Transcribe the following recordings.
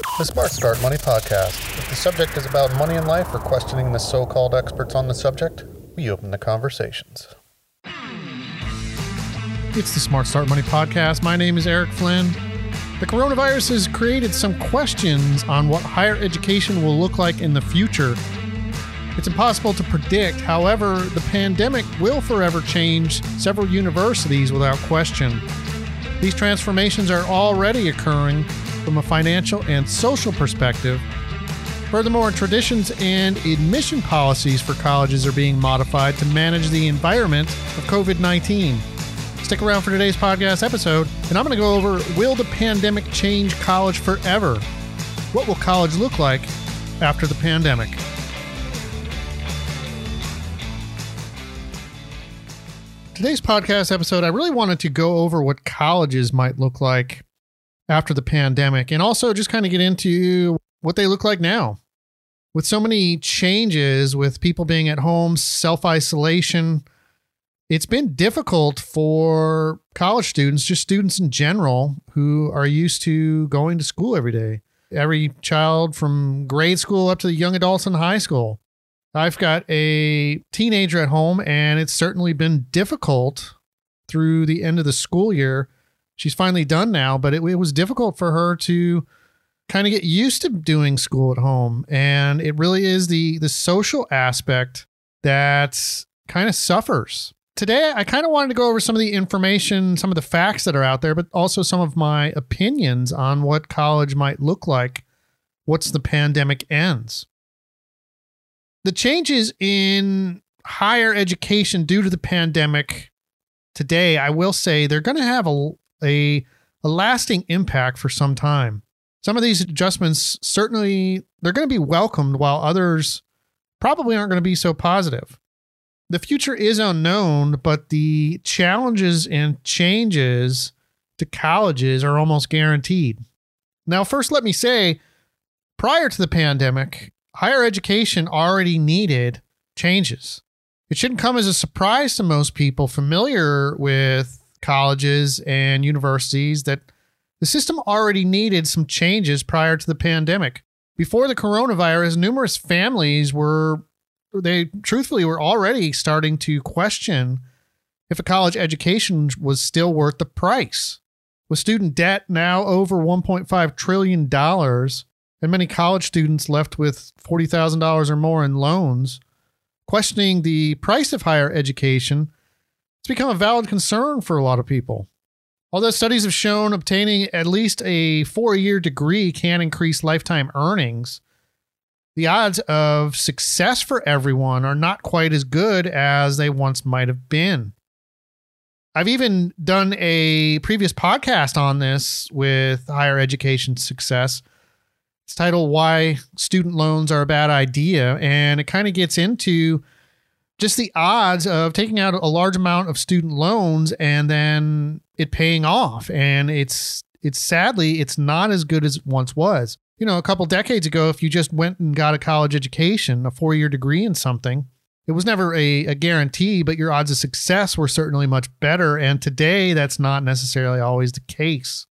The Smart Start Money Podcast. If the subject is about money in life or questioning the so called experts on the subject, we open the conversations. It's the Smart Start Money Podcast. My name is Eric Flynn. The coronavirus has created some questions on what higher education will look like in the future. It's impossible to predict. However, the pandemic will forever change several universities without question. These transformations are already occurring from a financial and social perspective. Furthermore, traditions and admission policies for colleges are being modified to manage the environment of COVID 19. Stick around for today's podcast episode, and I'm going to go over Will the pandemic change college forever? What will college look like after the pandemic? Today's podcast episode, I really wanted to go over what colleges might look like after the pandemic and also just kind of get into what they look like now. With so many changes, with people being at home, self isolation, it's been difficult for college students, just students in general, who are used to going to school every day. Every child from grade school up to the young adults in high school. I've got a teenager at home, and it's certainly been difficult through the end of the school year. She's finally done now, but it, it was difficult for her to kind of get used to doing school at home. And it really is the the social aspect that kind of suffers. Today, I kind of wanted to go over some of the information, some of the facts that are out there, but also some of my opinions on what college might look like once the pandemic ends the changes in higher education due to the pandemic today, I will say they're going to have a, a, a lasting impact for some time. Some of these adjustments certainly they're going to be welcomed while others probably aren't going to be so positive. The future is unknown, but the challenges and changes to colleges are almost guaranteed. Now, first, let me say prior to the pandemic, higher education already needed changes. It shouldn't come as a surprise to most people familiar with colleges and universities that the system already needed some changes prior to the pandemic. Before the coronavirus, numerous families were, they truthfully were already starting to question if a college education was still worth the price. With student debt now over $1.5 trillion, and many college students left with $40,000 or more in loans, questioning the price of higher education, it's become a valid concern for a lot of people. Although studies have shown obtaining at least a four year degree can increase lifetime earnings, the odds of success for everyone are not quite as good as they once might have been. I've even done a previous podcast on this with higher education success it's titled Why Student Loans Are a Bad Idea. And it kind of gets into just the odds of taking out a large amount of student loans and then it paying off. And it's it's sadly it's not as good as it once was. You know, a couple decades ago, if you just went and got a college education, a four-year degree in something, it was never a, a guarantee, but your odds of success were certainly much better. And today that's not necessarily always the case.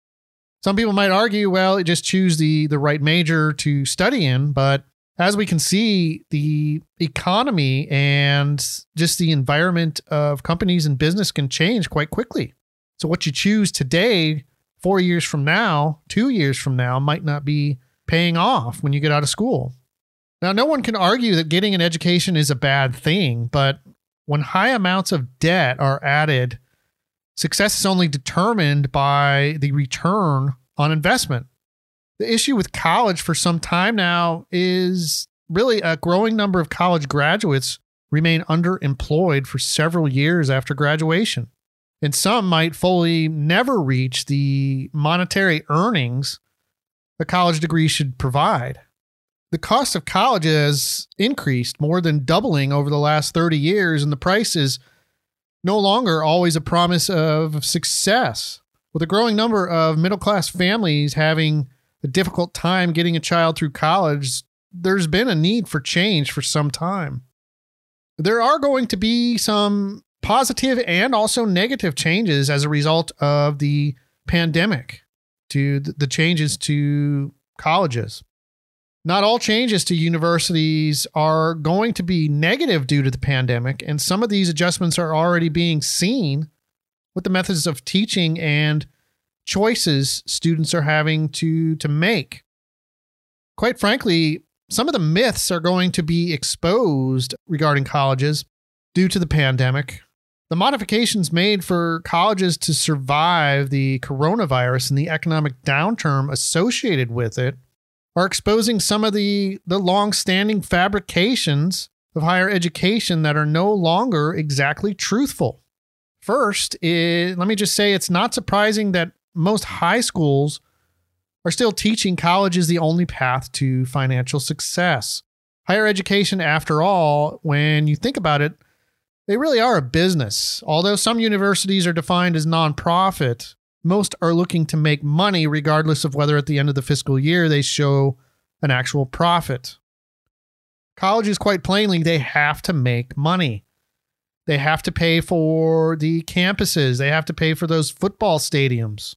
Some people might argue, well, just choose the the right major to study in, but as we can see, the economy and just the environment of companies and business can change quite quickly. So what you choose today, 4 years from now, 2 years from now might not be paying off when you get out of school. Now, no one can argue that getting an education is a bad thing, but when high amounts of debt are added Success is only determined by the return on investment. The issue with college for some time now is really a growing number of college graduates remain underemployed for several years after graduation. And some might fully never reach the monetary earnings a college degree should provide. The cost of college has increased more than doubling over the last 30 years, and the price is no longer always a promise of success. With a growing number of middle class families having a difficult time getting a child through college, there's been a need for change for some time. There are going to be some positive and also negative changes as a result of the pandemic to the changes to colleges. Not all changes to universities are going to be negative due to the pandemic, and some of these adjustments are already being seen with the methods of teaching and choices students are having to, to make. Quite frankly, some of the myths are going to be exposed regarding colleges due to the pandemic. The modifications made for colleges to survive the coronavirus and the economic downturn associated with it are exposing some of the, the long-standing fabrications of higher education that are no longer exactly truthful. First, it, let me just say it's not surprising that most high schools are still teaching college is the only path to financial success. Higher education, after all, when you think about it, they really are a business. Although some universities are defined as nonprofit, most are looking to make money regardless of whether at the end of the fiscal year they show an actual profit. Colleges, quite plainly, they have to make money. They have to pay for the campuses, they have to pay for those football stadiums.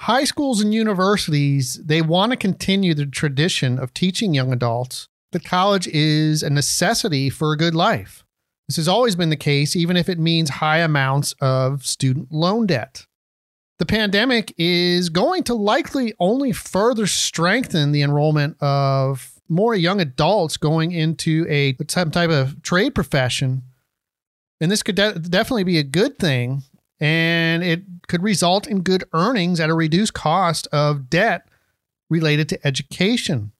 High schools and universities, they want to continue the tradition of teaching young adults that college is a necessity for a good life. This has always been the case, even if it means high amounts of student loan debt. The pandemic is going to likely only further strengthen the enrollment of more young adults going into a some type of trade profession. And this could de- definitely be a good thing. And it could result in good earnings at a reduced cost of debt related to education.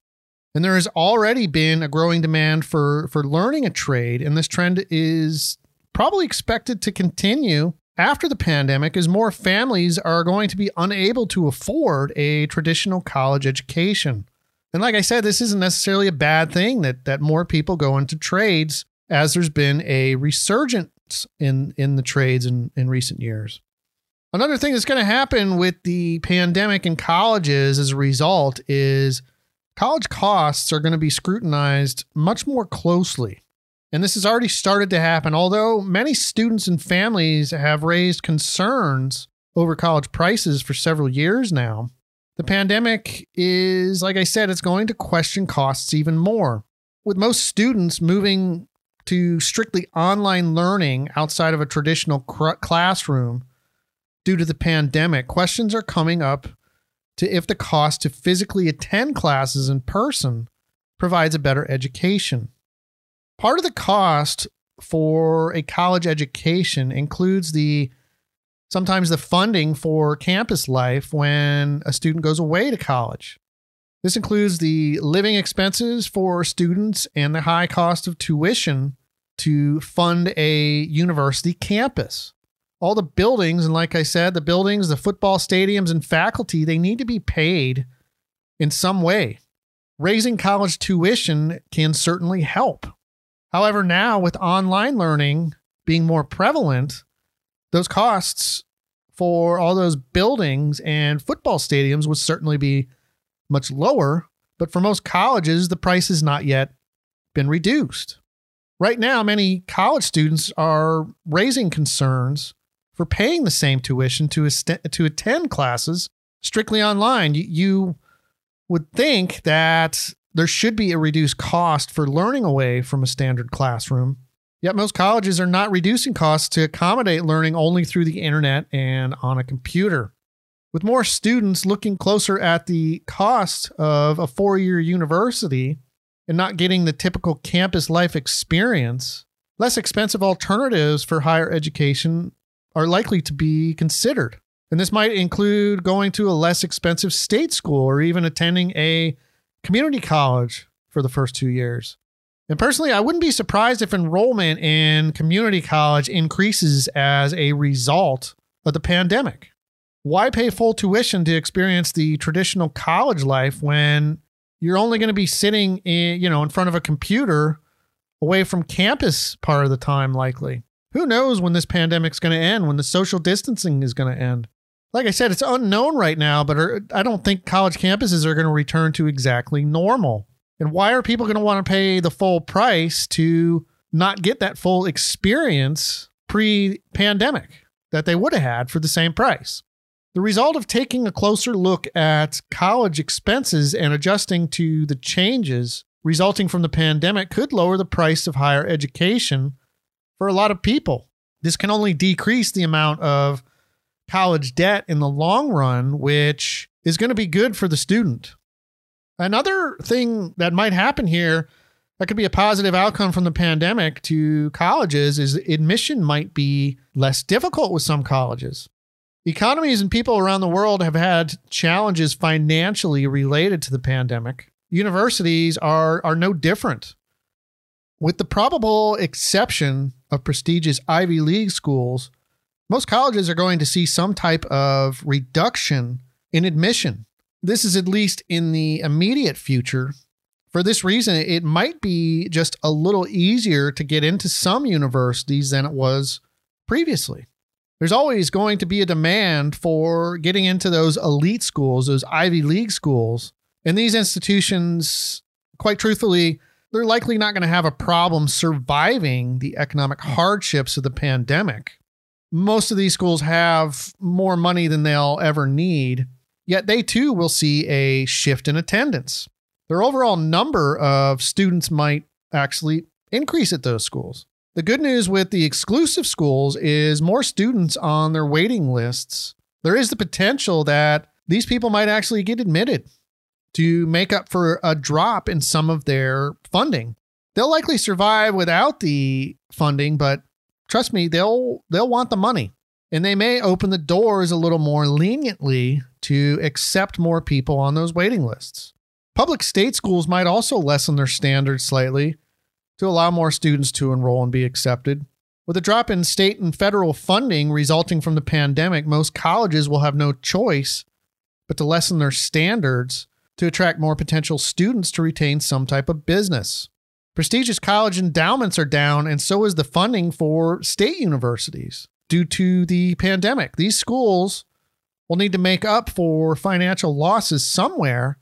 And there has already been a growing demand for, for learning a trade. And this trend is probably expected to continue after the pandemic as more families are going to be unable to afford a traditional college education. And like I said, this isn't necessarily a bad thing that that more people go into trades as there's been a in in the trades in, in recent years. Another thing that's going to happen with the pandemic in colleges as a result is college costs are going to be scrutinized much more closely. And this has already started to happen, although many students and families have raised concerns over college prices for several years now. The pandemic is, like I said, it's going to question costs even more. With most students moving to strictly online learning outside of a traditional cr- classroom due to the pandemic, questions are coming up to if the cost to physically attend classes in person provides a better education. Part of the cost for a college education includes the sometimes the funding for campus life when a student goes away to college. This includes the living expenses for students and the high cost of tuition to fund a university campus. All the buildings, and like I said, the buildings, the football stadiums, and faculty, they need to be paid in some way. Raising college tuition can certainly help. However, now with online learning being more prevalent, those costs for all those buildings and football stadiums would certainly be much lower. But for most colleges, the price has not yet been reduced. Right now, many college students are raising concerns for paying the same tuition to, to attend classes strictly online. You, you would think that there should be a reduced cost for learning away from a standard classroom. Yet most colleges are not reducing costs to accommodate learning only through the internet and on a computer. With more students looking closer at the cost of a four year university and not getting the typical campus life experience, less expensive alternatives for higher education are likely to be considered. And this might include going to a less expensive state school or even attending a community college for the first two years. And personally, I wouldn't be surprised if enrollment in community college increases as a result of the pandemic. Why pay full tuition to experience the traditional college life when you're only going to be sitting in, you know, in front of a computer away from campus part of the time likely? Who knows when this pandemic's going to end, when the social distancing is going to end? like I said, it's unknown right now, but I don't think college campuses are going to return to exactly normal. And why are people going to want to pay the full price to not get that full experience pre pandemic that they would have had for the same price? The result of taking a closer look at college expenses and adjusting to the changes resulting from the pandemic could lower the price of higher education for a lot of people. This can only decrease the amount of college debt in the long run, which is going to be good for the student. Another thing that might happen here that could be a positive outcome from the pandemic to colleges is admission might be less difficult with some colleges. Economies and people around the world have had challenges financially related to the pandemic. Universities are, are no different. With the probable exception of prestigious Ivy League schools, most colleges are going to see some type of reduction in admission. This is at least in the immediate future. For this reason, it might be just a little easier to get into some universities than it was previously. There's always going to be a demand for getting into those elite schools, those Ivy League schools. And these institutions, quite truthfully, they're likely not going to have a problem surviving the economic hardships of the pandemic. Most of these schools have more money than they'll ever need, yet they too will see a shift in attendance. Their overall number of students might actually increase at those schools. The good news with the exclusive schools is more students on their waiting lists. There is the potential that these people might actually get admitted to make up for a drop in some of their funding. They'll likely survive without the funding, but trust me, they'll they'll want the money. And they may open the doors a little more leniently to accept more people on those waiting lists. Public state schools might also lessen their standards slightly to allow more students to enroll and be accepted. With a drop in state and federal funding resulting from the pandemic, most colleges will have no choice but to lessen their standards to attract more potential students to retain some type of business. Prestigious college endowments are down, and so is the funding for state universities due to the pandemic. These schools will need to make up for financial losses somewhere,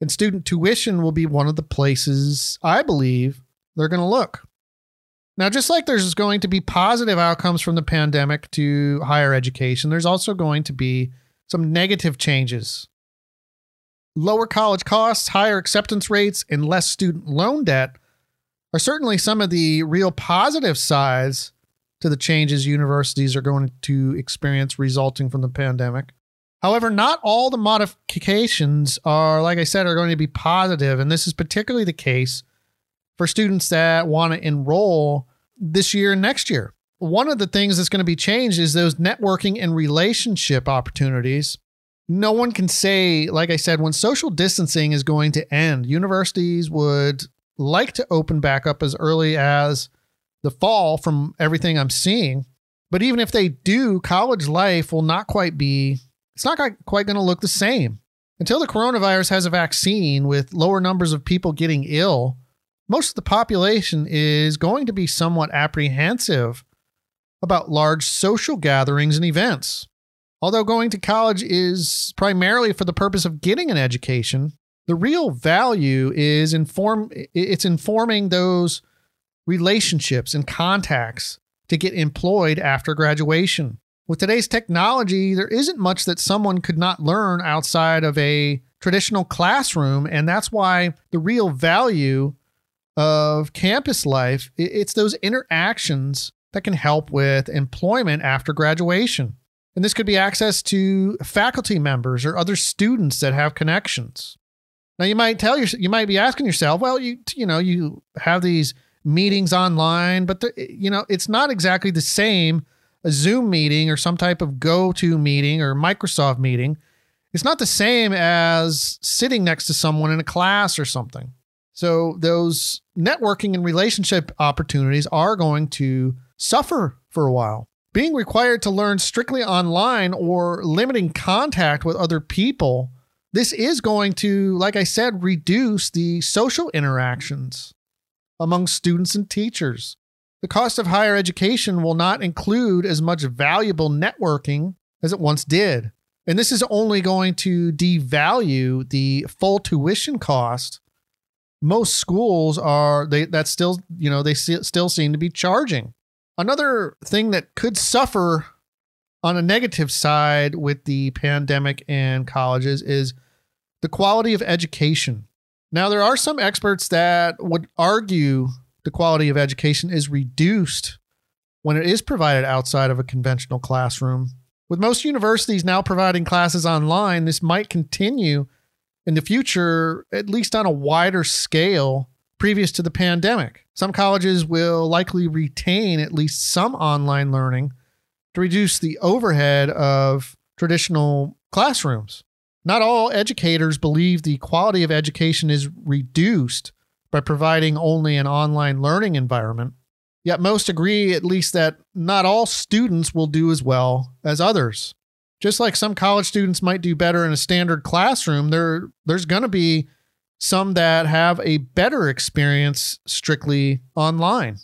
and student tuition will be one of the places I believe they're going to look. Now, just like there's going to be positive outcomes from the pandemic to higher education, there's also going to be some negative changes lower college costs, higher acceptance rates, and less student loan debt are certainly some of the real positive sides to the changes universities are going to experience resulting from the pandemic. However, not all the modifications are, like I said, are going to be positive, and this is particularly the case for students that want to enroll this year and next year. One of the things that's going to be changed is those networking and relationship opportunities no one can say, like I said, when social distancing is going to end, universities would like to open back up as early as the fall from everything I'm seeing. But even if they do, college life will not quite be, it's not quite going to look the same. Until the coronavirus has a vaccine with lower numbers of people getting ill, most of the population is going to be somewhat apprehensive about large social gatherings and events. Although going to college is primarily for the purpose of getting an education, the real value is inform it's informing those relationships and contacts to get employed after graduation. With today's technology, there isn't much that someone could not learn outside of a traditional classroom, and that's why the real value of campus life it's those interactions that can help with employment after graduation. And this could be access to faculty members or other students that have connections. Now you might tell your, you might be asking yourself, well, you you know, you have these meetings online, but the, you know, it's not exactly the same a Zoom meeting or some type of GoToMeeting or Microsoft meeting. It's not the same as sitting next to someone in a class or something. So those networking and relationship opportunities are going to suffer for a while being required to learn strictly online or limiting contact with other people, this is going to, like I said, reduce the social interactions among students and teachers. The cost of higher education will not include as much valuable networking as it once did. And this is only going to devalue the full tuition cost. Most schools are they that still, you know, they still seem to be charging. Another thing that could suffer on a negative side with the pandemic and colleges is the quality of education. Now, there are some experts that would argue the quality of education is reduced when it is provided outside of a conventional classroom. With most universities now providing classes online, this might continue in the future, at least on a wider scale previous to the pandemic. Some colleges will likely retain at least some online learning to reduce the overhead of traditional classrooms. Not all educators believe the quality of education is reduced by providing only an online learning environment. Yet most agree, at least, that not all students will do as well as others. Just like some college students might do better in a standard classroom, there, there's going to be some that have a better experience strictly online.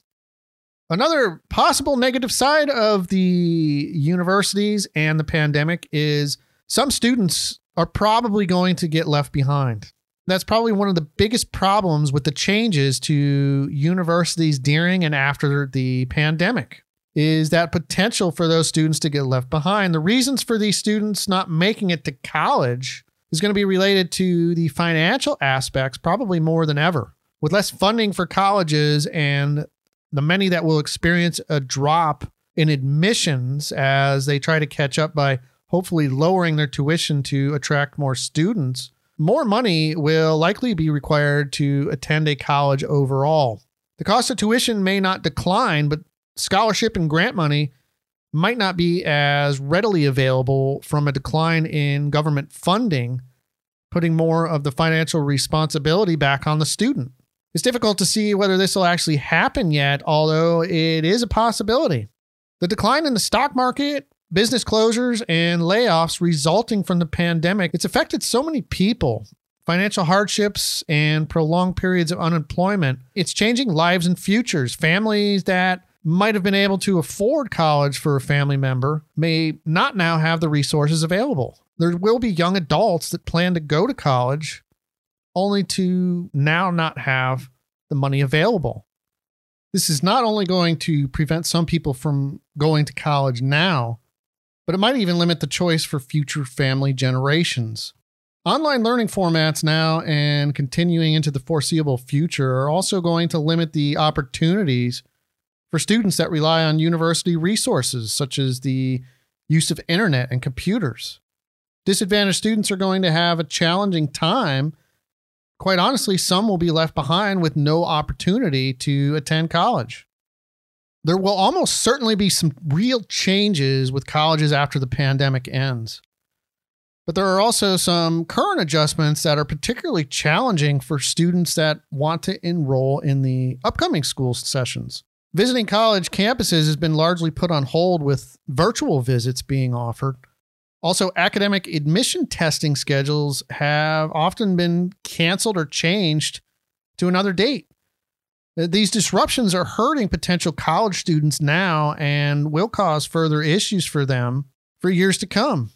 Another possible negative side of the universities and the pandemic is some students are probably going to get left behind. That's probably one of the biggest problems with the changes to universities during and after the pandemic is that potential for those students to get left behind. The reasons for these students not making it to college is going to be related to the financial aspects probably more than ever. With less funding for colleges and the many that will experience a drop in admissions as they try to catch up by hopefully lowering their tuition to attract more students, more money will likely be required to attend a college overall. The cost of tuition may not decline, but scholarship and grant money might not be as readily available from a decline in government funding, putting more of the financial responsibility back on the student. It's difficult to see whether this will actually happen yet, although it is a possibility. The decline in the stock market, business closures, and layoffs resulting from the pandemic, it's affected so many people. Financial hardships and prolonged periods of unemployment. It's changing lives and futures. Families that might have been able to afford college for a family member may not now have the resources available. There will be young adults that plan to go to college only to now not have the money available. This is not only going to prevent some people from going to college now, but it might even limit the choice for future family generations. Online learning formats now and continuing into the foreseeable future are also going to limit the opportunities for students that rely on university resources, such as the use of internet and computers. Disadvantaged students are going to have a challenging time quite honestly, some will be left behind with no opportunity to attend college. There will almost certainly be some real changes with colleges after the pandemic ends. But there are also some current adjustments that are particularly challenging for students that want to enroll in the upcoming school sessions. Visiting college campuses has been largely put on hold with virtual visits being offered. Also, academic admission testing schedules have often been canceled or changed to another date. Uh, these disruptions are hurting potential college students now and will cause further issues for them for years to come.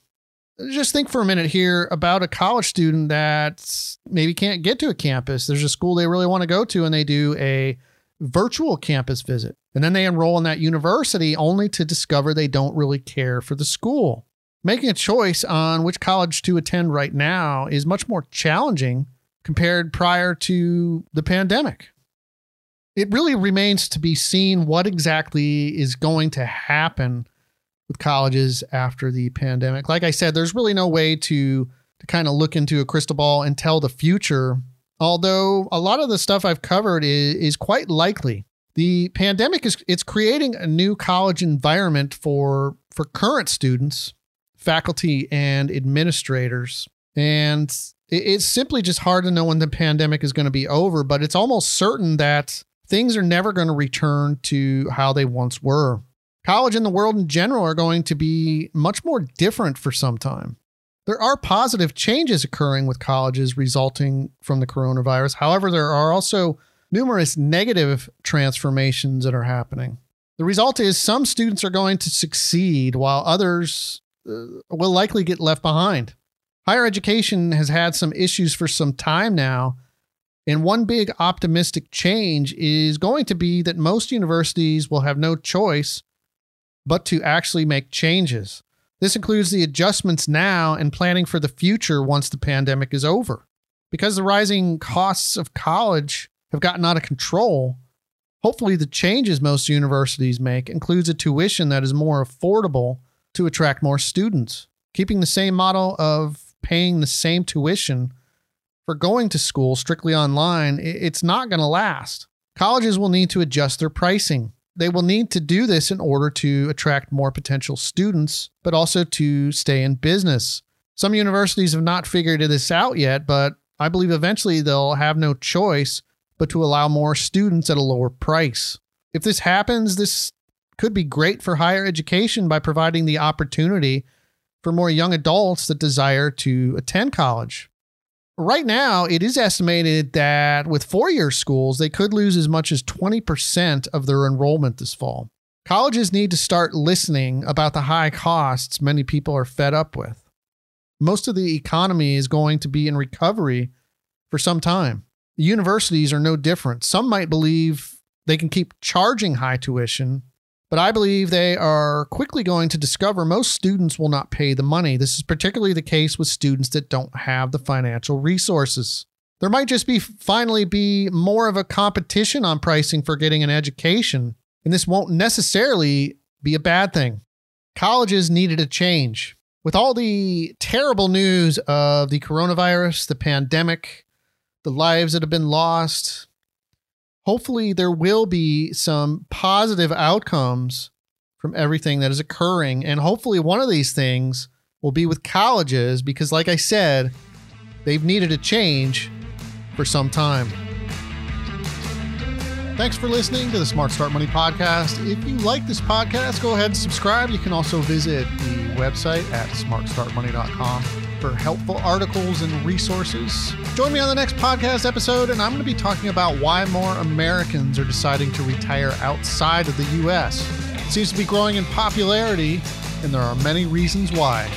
Just think for a minute here about a college student that maybe can't get to a campus. There's a school they really want to go to, and they do a virtual campus visit. And then they enroll in that university only to discover they don't really care for the school. Making a choice on which college to attend right now is much more challenging compared prior to the pandemic. It really remains to be seen what exactly is going to happen with colleges after the pandemic. Like I said, there's really no way to to kind of look into a crystal ball and tell the future. Although a lot of the stuff I've covered is, is quite likely. The pandemic is it's creating a new college environment for for current students faculty and administrators. And it's simply just hard to know when the pandemic is going to be over, but it's almost certain that things are never going to return to how they once were. College and the world in general are going to be much more different for some time. There are positive changes occurring with colleges resulting from the coronavirus. However, there are also numerous negative transformations that are happening. The result is some students are going to succeed while others uh, will likely get left behind. Higher education has had some issues for some time now. And one big optimistic change is going to be that most universities will have no choice but to actually make changes. This includes the adjustments now and planning for the future once the pandemic is over. Because the rising costs of college have gotten out of control, hopefully the changes most universities make includes a tuition that is more affordable to attract more students. Keeping the same model of paying the same tuition for going to school strictly online, it's not going to last. Colleges will need to adjust their pricing. They will need to do this in order to attract more potential students, but also to stay in business. Some universities have not figured this out yet, but I believe eventually they'll have no choice but to allow more students at a lower price. If this happens, this could be great for higher education by providing the opportunity for more young adults that desire to attend college. Right now, it is estimated that with four year schools, they could lose as much as 20% of their enrollment this fall. Colleges need to start listening about the high costs many people are fed up with. Most of the economy is going to be in recovery for some time. Universities are no different. Some might believe they can keep charging high tuition but I believe they are quickly going to discover most students will not pay the money. This is particularly the case with students that don't have the financial resources. There might just be finally be more of a competition on pricing for getting an education, and this won't necessarily be a bad thing. Colleges needed a change. With all the terrible news of the coronavirus, the pandemic, the lives that have been lost, hopefully there will be some positive outcomes from everything that is occurring. And hopefully one of these things will be with colleges because, like I said, they've needed a change for some time. Thanks for listening to the Smart Start Money podcast. If you like this podcast, go ahead and subscribe. You can also visit the website at smartstartmoney.com for helpful articles and resources. Join me on the next podcast episode, and I'm going to be talking about why more Americans are deciding to retire outside of the U.S. It seems to be growing in popularity, and there are many reasons why.